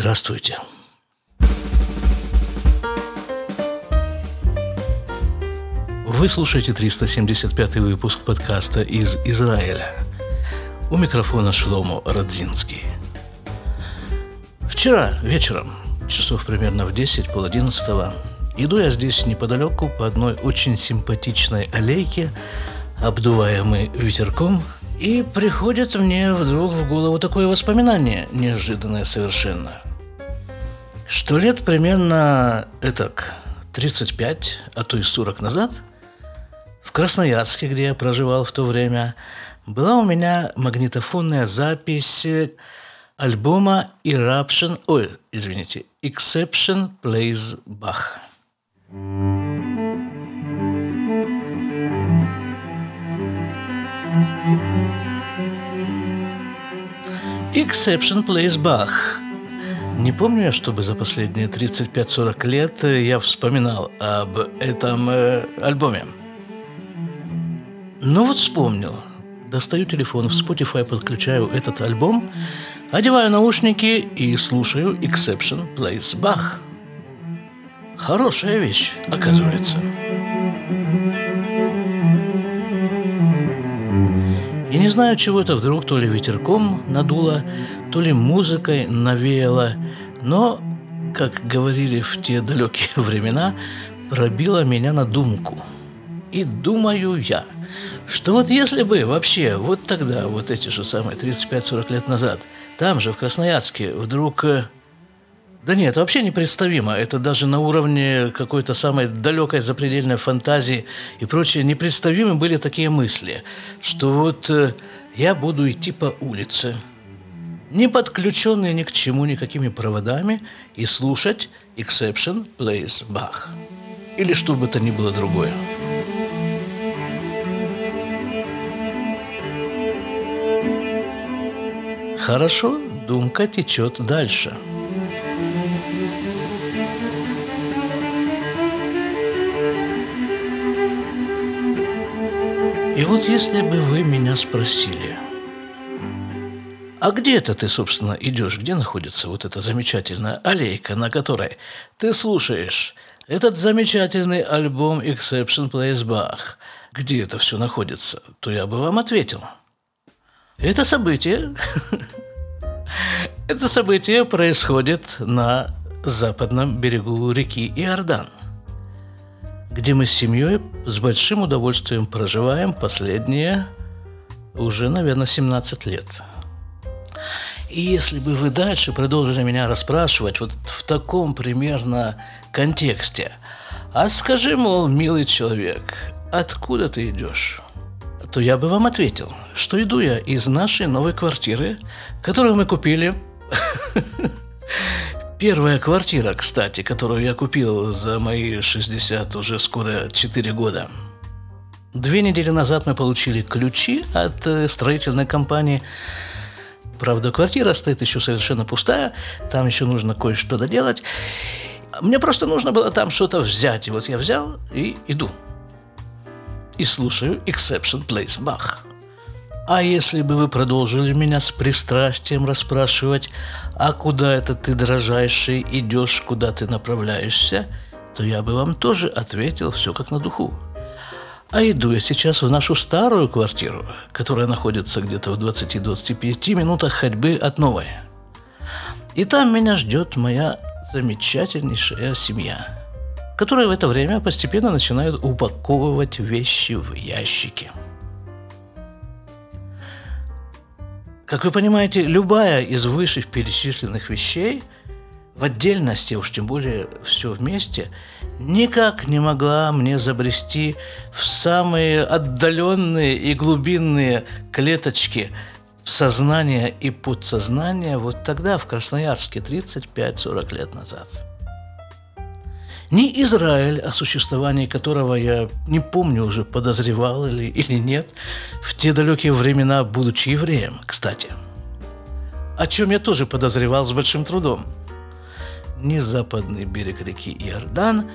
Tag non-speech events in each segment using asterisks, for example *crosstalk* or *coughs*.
Здравствуйте. Вы слушаете 375 выпуск подкаста из Израиля. У микрофона Шлому Радзинский. Вчера вечером, часов примерно в 10, пол одиннадцатого, иду я здесь неподалеку по одной очень симпатичной аллейке, обдуваемой ветерком, и приходит мне вдруг в голову такое воспоминание, неожиданное совершенно, что лет примерно, этак, 35, а то и 40 назад – в Красноярске, где я проживал в то время, была у меня магнитофонная запись альбома Eruption, ой, извините, Exception Plays Bach. Exception Plays Bach. Не помню чтобы за последние 35-40 лет я вспоминал об этом э, альбоме. Ну вот вспомнил. Достаю телефон, в Spotify подключаю этот альбом, одеваю наушники и слушаю Exception Plays Bach. Хорошая вещь, оказывается. И не знаю, чего это вдруг то ли ветерком надуло, то ли музыкой навеяло, но, как говорили в те далекие *laughs* времена, пробило меня на думку. И думаю я – что вот если бы вообще вот тогда, вот эти же самые 35-40 лет назад, там же, в Красноярске, вдруг... Да нет, вообще непредставимо. Это даже на уровне какой-то самой далекой запредельной фантазии и прочее. Непредставимы были такие мысли, что вот э, я буду идти по улице, не подключенный ни к чему никакими проводами, и слушать Exception Plays Bach. Или что бы то ни было другое. Хорошо, думка течет дальше. И вот если бы вы меня спросили, а где это ты, собственно, идешь? Где находится вот эта замечательная аллейка, на которой ты слушаешь этот замечательный альбом Exception Plays Bach? Где это все находится? То я бы вам ответил – это событие, *laughs* это событие происходит на западном берегу реки Иордан, где мы с семьей с большим удовольствием проживаем последние уже, наверное, 17 лет. И если бы вы дальше продолжили меня расспрашивать вот в таком примерно контексте, а скажи, мол, милый человек, откуда ты идешь? то я бы вам ответил, что иду я из нашей новой квартиры, которую мы купили. *laughs* Первая квартира, кстати, которую я купил за мои 60, уже скоро 4 года. Две недели назад мы получили ключи от э, строительной компании. Правда, квартира стоит еще совершенно пустая, там еще нужно кое-что доделать. Мне просто нужно было там что-то взять. И вот я взял и иду и слушаю Exception Plays Bach. А если бы вы продолжили меня с пристрастием расспрашивать, а куда это ты, дрожайший, идешь, куда ты направляешься, то я бы вам тоже ответил все как на духу. А иду я сейчас в нашу старую квартиру, которая находится где-то в 20-25 минутах ходьбы от новой. И там меня ждет моя замечательнейшая семья – которые в это время постепенно начинают упаковывать вещи в ящики. Как вы понимаете, любая из вышеперечисленных вещей в отдельности, уж тем более все вместе, никак не могла мне забрести в самые отдаленные и глубинные клеточки сознания и подсознания вот тогда, в Красноярске, 35-40 лет назад – ни Израиль, о существовании которого я не помню уже, подозревал или, или нет, в те далекие времена, будучи евреем, кстати. О чем я тоже подозревал с большим трудом. Ни западный берег реки Иордан,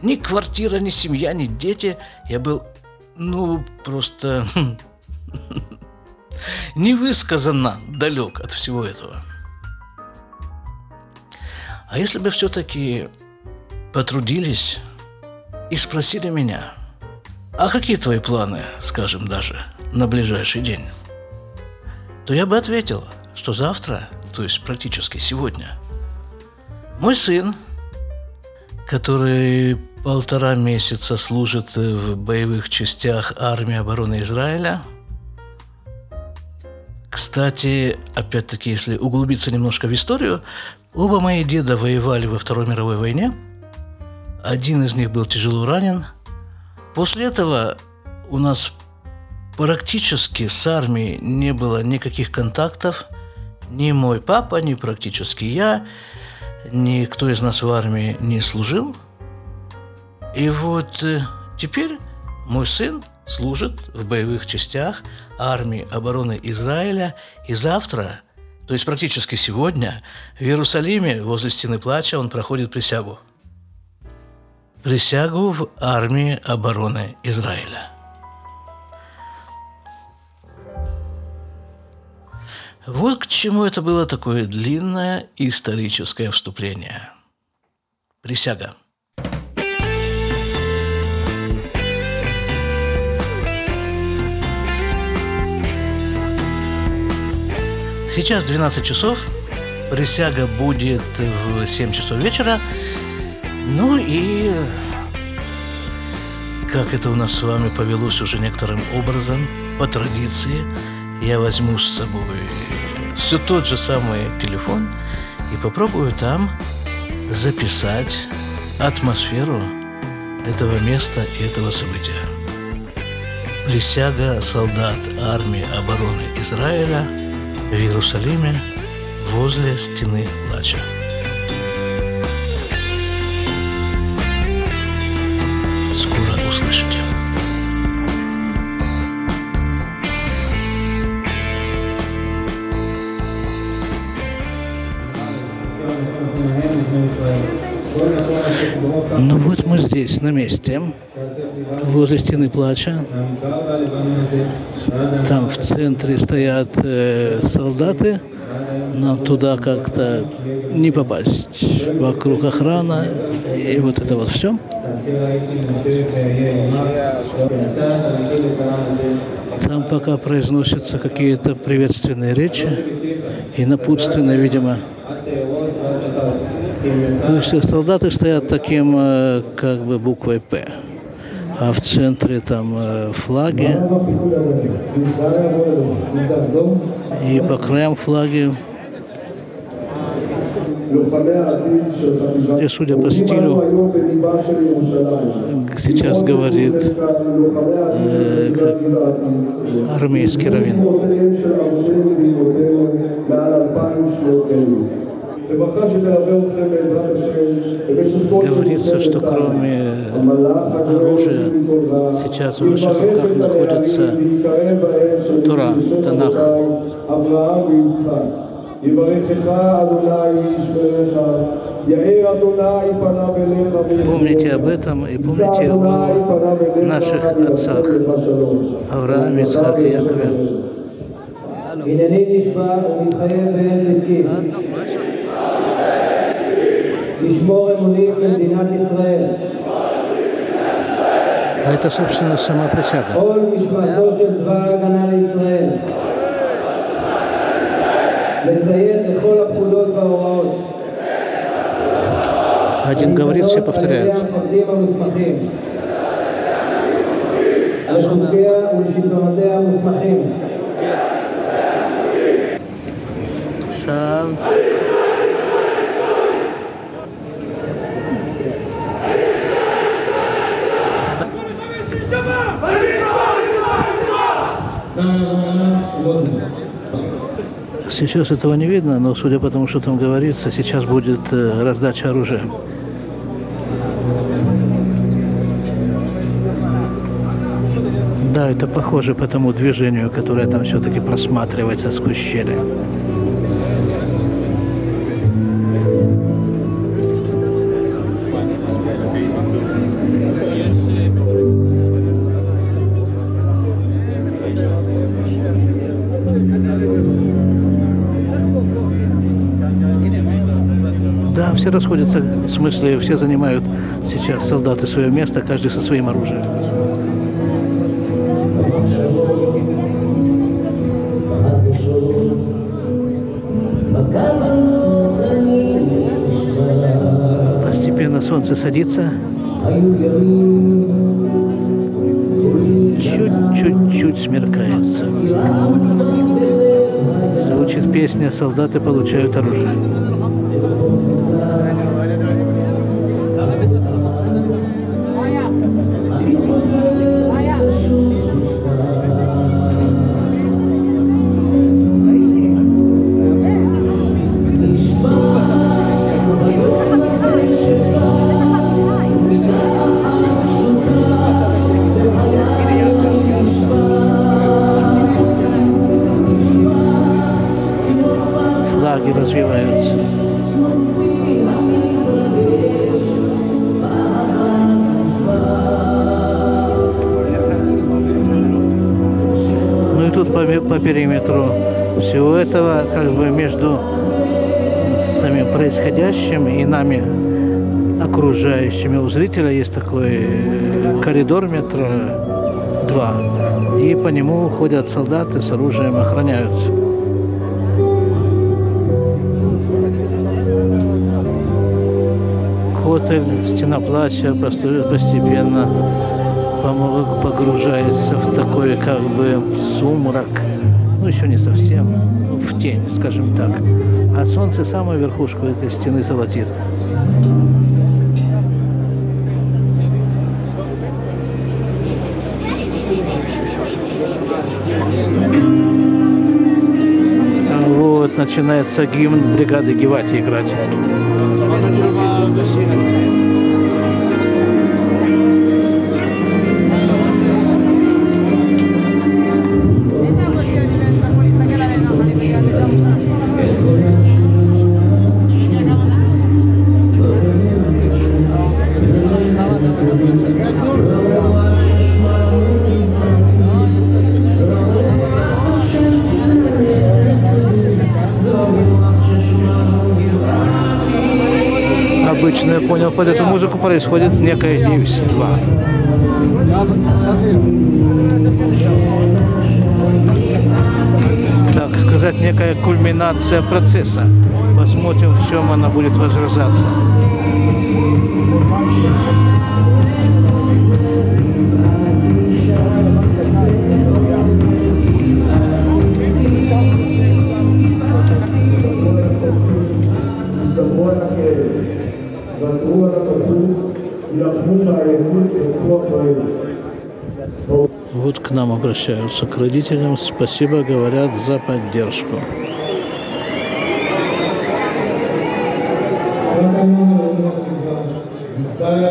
ни квартира, ни семья, ни дети. Я был, ну, просто *laughs* невысказанно далек от всего этого. А если бы все-таки потрудились и спросили меня, а какие твои планы, скажем даже, на ближайший день, то я бы ответил, что завтра, то есть практически сегодня, мой сын, который полтора месяца служит в боевых частях армии обороны Израиля. Кстати, опять-таки, если углубиться немножко в историю, оба мои деда воевали во Второй мировой войне. Один из них был тяжело ранен. После этого у нас практически с армией не было никаких контактов. Ни мой папа, ни практически я, никто из нас в армии не служил. И вот э, теперь мой сын служит в боевых частях армии обороны Израиля, и завтра, то есть практически сегодня, в Иерусалиме возле Стены Плача он проходит присягу. Присягу в армии обороны Израиля. Вот к чему это было такое длинное историческое вступление. Присяга. Сейчас 12 часов, присяга будет в 7 часов вечера. Ну и как это у нас с вами повелось уже некоторым образом, по традиции – я возьму с собой все тот же самый телефон и попробую там записать атмосферу этого места и этого события. Присяга солдат армии обороны Израиля в Иерусалиме возле стены плача. Здесь, на месте, возле стены плача. Там в центре стоят э, солдаты. Нам туда как-то не попасть. Вокруг охрана и вот это вот все. Там пока произносятся какие-то приветственные речи и напутственные, видимо, солдаты стоят таким, э, как бы, буквой «П». А в центре там э, флаги. И по краям флаги и, судя по стилю, сейчас говорит э, армейский раввин. Говорится, что кроме оружия сейчас в ваших руках находится Тура, Танах. Помните об этом и помните о наших отцах. Аврааме, Ицхак и Якове. לשמור אמונים למדינת ישראל. А это, собственно, сама присяга. Один говорит, все повторяют. עכשיו Сейчас этого не видно, но судя по тому, что там говорится, сейчас будет э, раздача оружия. Да, это похоже по тому движению, которое там все-таки просматривается сквозь щели. Все расходятся, в смысле, все занимают сейчас солдаты свое место, каждый со своим оружием. Постепенно солнце садится. Чуть-чуть смеркается. Звучит песня «Солдаты получают оружие». Всего этого, как бы между самим происходящим и нами окружающими. У зрителя есть такой э, коридор метра два, и по нему ходят солдаты с оружием, охраняют. Котель, стена плача постепенно погружается в такой как бы сумрак, ну еще не совсем, ну, в тень, скажем так. А солнце самую верхушку этой стены золотит. Вот начинается гимн бригады Гевати играть. Под эту музыку происходит некое действие. Так сказать, некая кульминация процесса. Посмотрим, в чем она будет возражаться. Вот к нам обращаются, к родителям. Спасибо, говорят, за поддержку. А,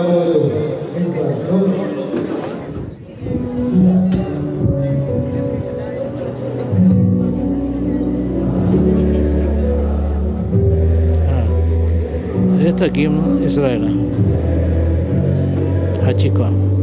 это гимн Израиля. Хатика. Все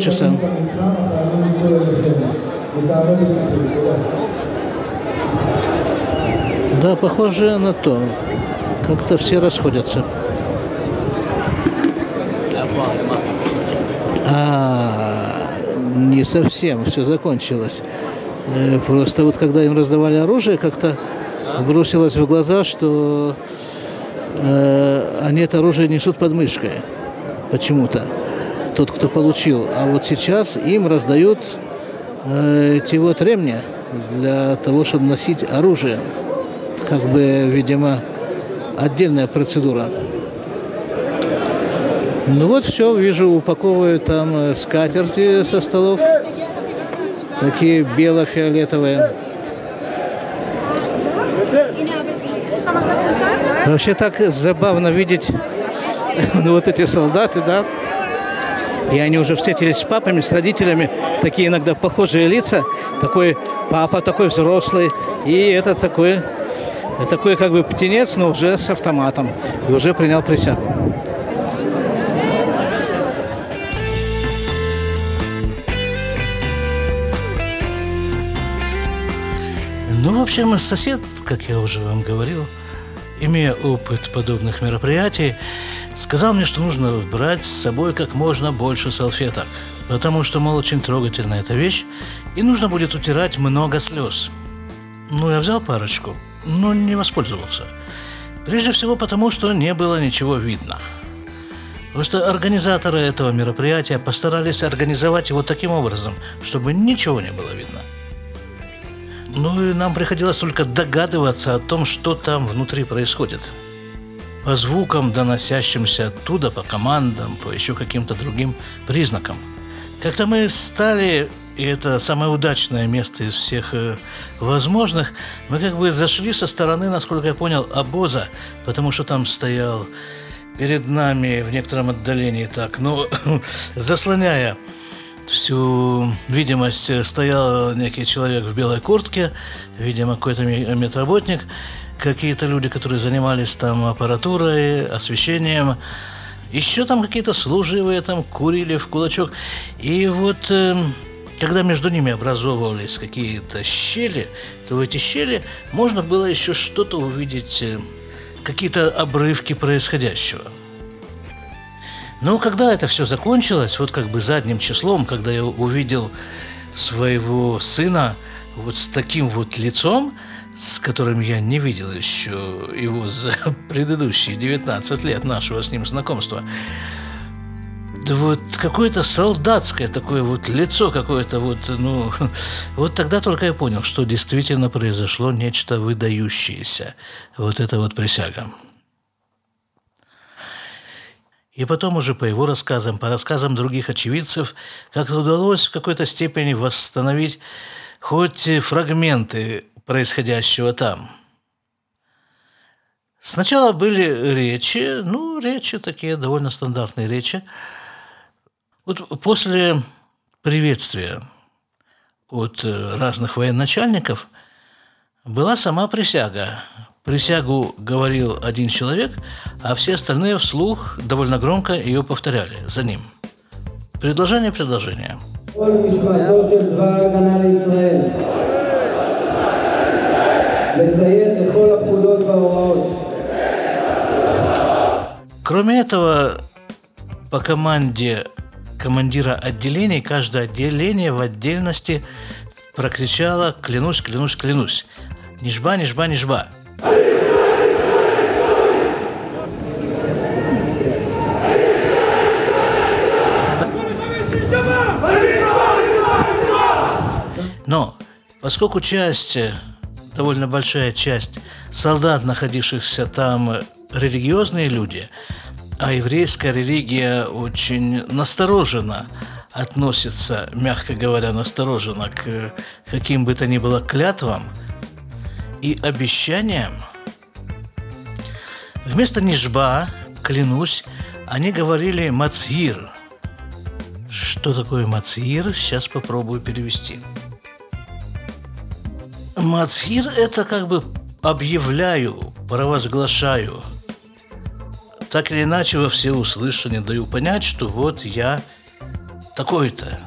полчаса. Да, похоже на то. Как-то все расходятся. А, не совсем все закончилось. Э, просто вот когда им раздавали оружие, как-то бросилось в глаза, что э, они это оружие несут под мышкой почему-то тот, кто получил. А вот сейчас им раздают э, эти вот ремни для того, чтобы носить оружие. Как бы, видимо, отдельная процедура. Ну вот все, вижу, упаковывают там э, скатерти со столов. такие бело-фиолетовые. Вообще так забавно видеть *laughs* ну, вот эти солдаты, да, и они уже встретились с папами, с родителями, такие иногда похожие лица, такой папа такой взрослый, и это такой, такой как бы птенец, но уже с автоматом, и уже принял присягу. Ну, в общем, сосед, как я уже вам говорил, имея опыт подобных мероприятий, сказал мне, что нужно брать с собой как можно больше салфеток, потому что, мол, очень трогательная эта вещь, и нужно будет утирать много слез. Ну, я взял парочку, но не воспользовался. Прежде всего потому, что не было ничего видно. Просто организаторы этого мероприятия постарались организовать его таким образом, чтобы ничего не было видно. Ну и нам приходилось только догадываться о том, что там внутри происходит. По звукам, доносящимся оттуда, по командам, по еще каким-то другим признакам. Как-то мы стали, и это самое удачное место из всех э, возможных, мы как бы зашли со стороны, насколько я понял, обоза, потому что там стоял перед нами в некотором отдалении так, ну, *coughs* заслоняя всю видимость э, стоял некий человек в белой куртке, видимо, какой-то медработник, какие-то люди, которые занимались там аппаратурой, освещением, еще там какие-то служивые там курили в кулачок. И вот э, когда между ними образовывались какие-то щели, то в эти щели можно было еще что-то увидеть, э, какие-то обрывки происходящего – но когда это все закончилось, вот как бы задним числом, когда я увидел своего сына вот с таким вот лицом, с которым я не видел еще его за предыдущие 19 лет нашего с ним знакомства, да вот какое-то солдатское такое вот лицо какое-то вот, ну, вот тогда только я понял, что действительно произошло нечто выдающееся. Вот это вот присяга. И потом уже по его рассказам, по рассказам других очевидцев, как-то удалось в какой-то степени восстановить хоть фрагменты происходящего там. Сначала были речи, ну, речи такие довольно стандартные речи. Вот после приветствия от разных военачальников была сама присяга Присягу говорил один человек, а все остальные вслух довольно громко ее повторяли за ним. Предложение предложение. Кроме этого, по команде командира отделений, каждое отделение в отдельности прокричало «Клянусь, клянусь, клянусь!» «Нижба, нижба, нижба!» Но поскольку часть, довольно большая часть солдат, находившихся там, религиозные люди, а еврейская религия очень настороженно относится, мягко говоря, настороженно к каким бы то ни было клятвам – и обещаниям. Вместо нижба, клянусь, они говорили «мацгир». Что такое мацгир? Сейчас попробую перевести. Мацгир – это как бы объявляю, провозглашаю. Так или иначе во всеуслышание даю понять, что вот я такой-то,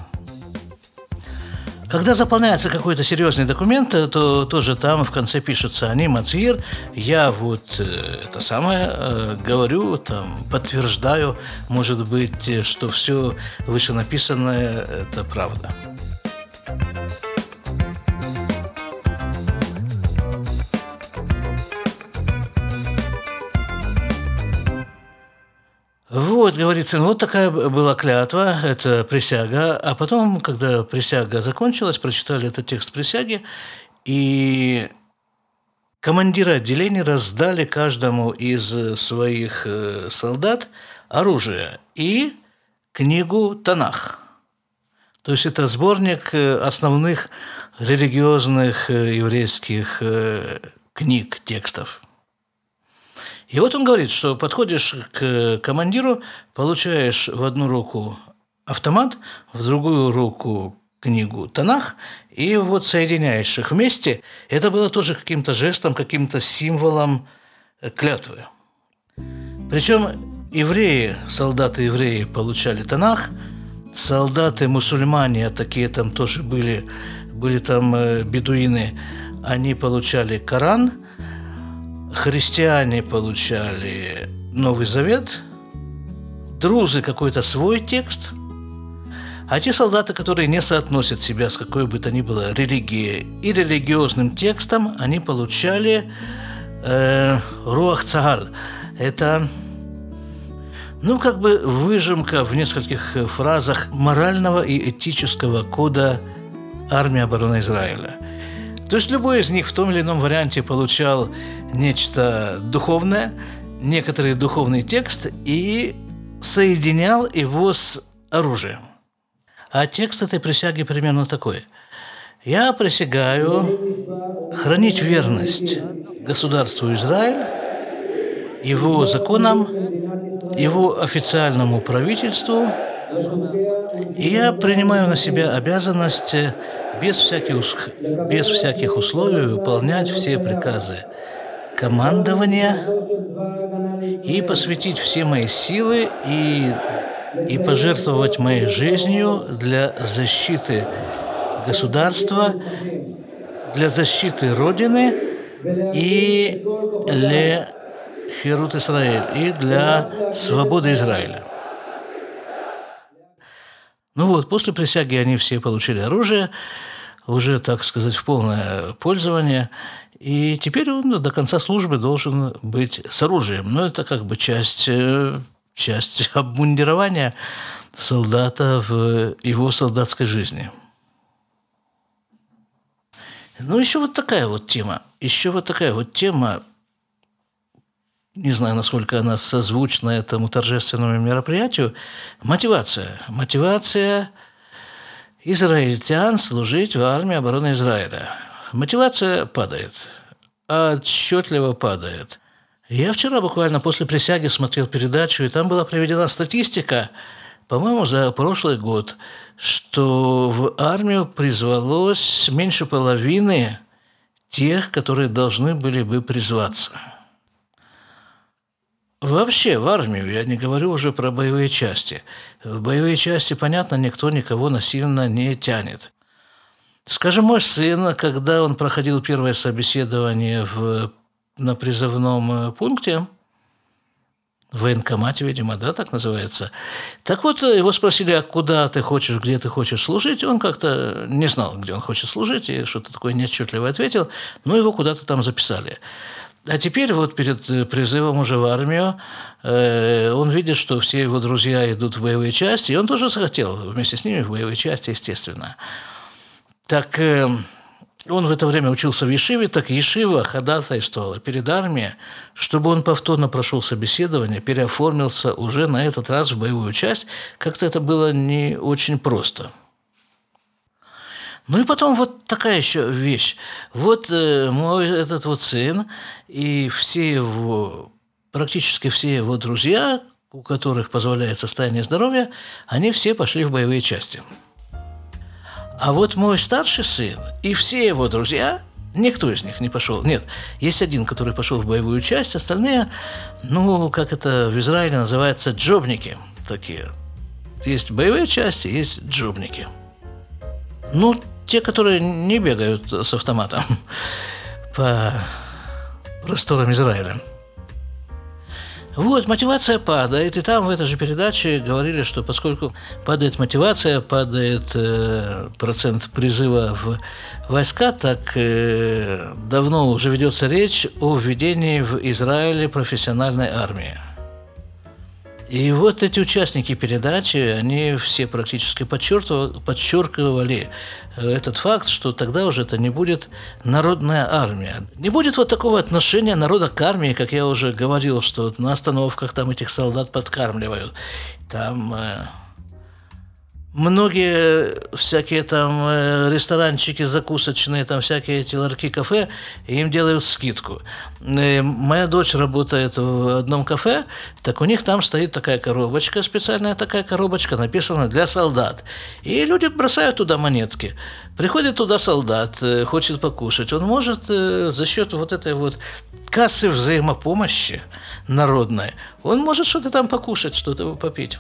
когда заполняется какой-то серьезный документ, то тоже там в конце пишется «Они Мацир», я вот э, это самое э, говорю, там, подтверждаю, может быть, что все вышенаписанное – это правда. Вот, говорится, вот такая была клятва, это присяга. А потом, когда присяга закончилась, прочитали этот текст присяги, и командиры отделений раздали каждому из своих э, солдат оружие и книгу Танах. То есть это сборник э, основных религиозных э, еврейских э, книг, текстов. И вот он говорит, что подходишь к командиру, получаешь в одну руку автомат, в другую руку книгу Танах, и вот соединяешь их вместе. Это было тоже каким-то жестом, каким-то символом клятвы. Причем евреи, солдаты-евреи получали Танах, солдаты-мусульмане, а такие там тоже были, были там э, бедуины, они получали Коран, христиане получали Новый Завет, друзы какой-то свой текст – а те солдаты, которые не соотносят себя с какой бы то ни было религией и религиозным текстом, они получали э, руах цагаль. Это ну, как бы выжимка в нескольких фразах морального и этического кода армии обороны Израиля. То есть любой из них в том или ином варианте получал нечто духовное, некоторый духовный текст и соединял его с оружием. А текст этой присяги примерно такой. «Я присягаю хранить верность государству Израиль, его законам, его официальному правительству, и я принимаю на себя обязанность без всяких, без всяких условий выполнять все приказы командования и посвятить все мои силы и и пожертвовать моей жизнью для защиты государства, для защиты Родины и для Херут Израиль, и для свободы Израиля. Ну вот, после присяги они все получили оружие, уже, так сказать, в полное пользование, и теперь он до конца службы должен быть с оружием. Но это как бы часть э, часть *laughs* обмундирования солдата в его солдатской жизни. Ну, еще вот такая вот тема. Еще вот такая вот тема, не знаю, насколько она созвучна этому торжественному мероприятию, мотивация. Мотивация израильтян служить в армии обороны Израиля. Мотивация падает, отчетливо падает. Я вчера буквально после присяги смотрел передачу, и там была приведена статистика, по-моему, за прошлый год, что в армию призвалось меньше половины тех, которые должны были бы призваться. Вообще в армию, я не говорю уже про боевые части. В боевые части, понятно, никто никого насильно не тянет. Скажем, мой сын, когда он проходил первое собеседование в на призывном э, пункте, в военкомате, видимо, да, так называется. Так вот, э, его спросили, а куда ты хочешь, где ты хочешь служить? Он как-то не знал, где он хочет служить, и что-то такое неотчетливо ответил, но его куда-то там записали. А теперь вот перед э, призывом уже в армию он видит, что все его друзья идут в боевые части, и он тоже захотел вместе с ними в боевые части, естественно. Так он в это время учился в Ешиве, так Ешива ходатайствовала перед армией, чтобы он повторно прошел собеседование, переоформился уже на этот раз в боевую часть. Как-то это было не очень просто. Ну и потом вот такая еще вещь. Вот э, мой этот вот сын и все его, практически все его друзья, у которых позволяет состояние здоровья, они все пошли в боевые части. А вот мой старший сын и все его друзья, никто из них не пошел. Нет, есть один, который пошел в боевую часть, остальные, ну, как это в Израиле называется, джобники такие. Есть боевые части, есть джобники. Ну, те, которые не бегают с автоматом *laughs* по просторам Израиля. Вот, мотивация падает, и там в этой же передаче говорили, что поскольку падает мотивация, падает э, процент призыва в войска, так э, давно уже ведется речь о введении в Израиле профессиональной армии. И вот эти участники передачи, они все практически подчеркивали, подчеркивали этот факт, что тогда уже это не будет народная армия. Не будет вот такого отношения народа к армии, как я уже говорил, что на остановках там этих солдат подкармливают. Там э, многие всякие там э, ресторанчики закусочные, там всякие эти ларки кафе, им делают скидку. Э, моя дочь работает в одном кафе, так у них там стоит такая коробочка, специальная такая коробочка, написана «для солдат». И люди бросают туда монетки. Приходит туда солдат, э, хочет покушать. Он может за счет вот этой вот кассы взаимопомощи народной, он может что-то там покушать, что-то попить.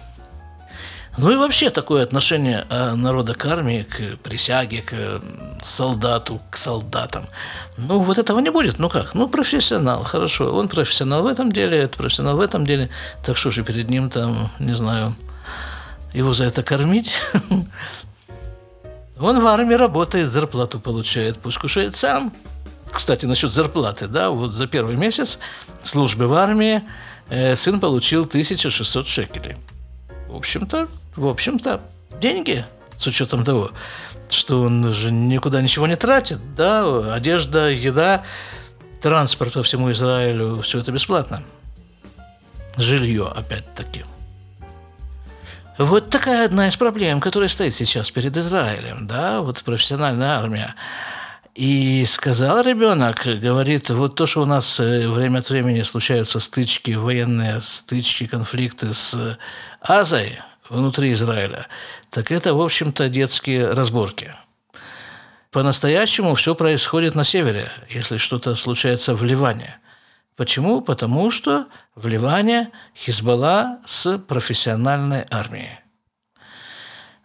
Ну и вообще такое отношение э, народа к армии, к присяге, к солдату, к солдатам. Ну, вот этого не будет. Ну как? Ну, профессионал, хорошо. Он профессионал в этом деле, это профессионал в этом деле. Так что же перед ним там, не знаю, его за это кормить? *laughs* Он в армии работает, зарплату получает, пусть кушает сам. Кстати, насчет зарплаты, да, вот за первый месяц службы в армии э, сын получил 1600 шекелей. В общем-то, в общем-то, деньги, с учетом того, что он же никуда ничего не тратит, да, одежда, еда, транспорт по всему Израилю, все это бесплатно. Жилье, опять-таки. Вот такая одна из проблем, которая стоит сейчас перед Израилем, да, вот профессиональная армия. И сказал ребенок, говорит, вот то, что у нас э, время от времени случаются стычки, военные стычки, конфликты с Азой – внутри Израиля, так это, в общем-то, детские разборки. По-настоящему все происходит на севере, если что-то случается в Ливане. Почему? Потому что в Ливане Хизбалла с профессиональной армией.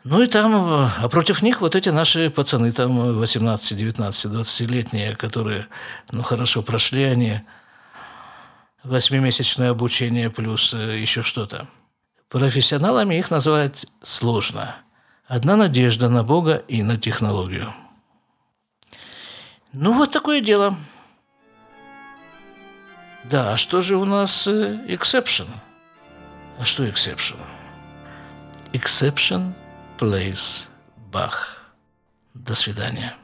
Ну и там, а против них вот эти наши пацаны, там 18, 19, 20-летние, которые, ну хорошо, прошли они восьмимесячное обучение плюс э, еще что-то – Профессионалами их называть сложно. Одна надежда на Бога и на технологию. Ну, вот такое дело. Да, а что же у нас э, exception? А что exception? Exception plays Bach. До свидания.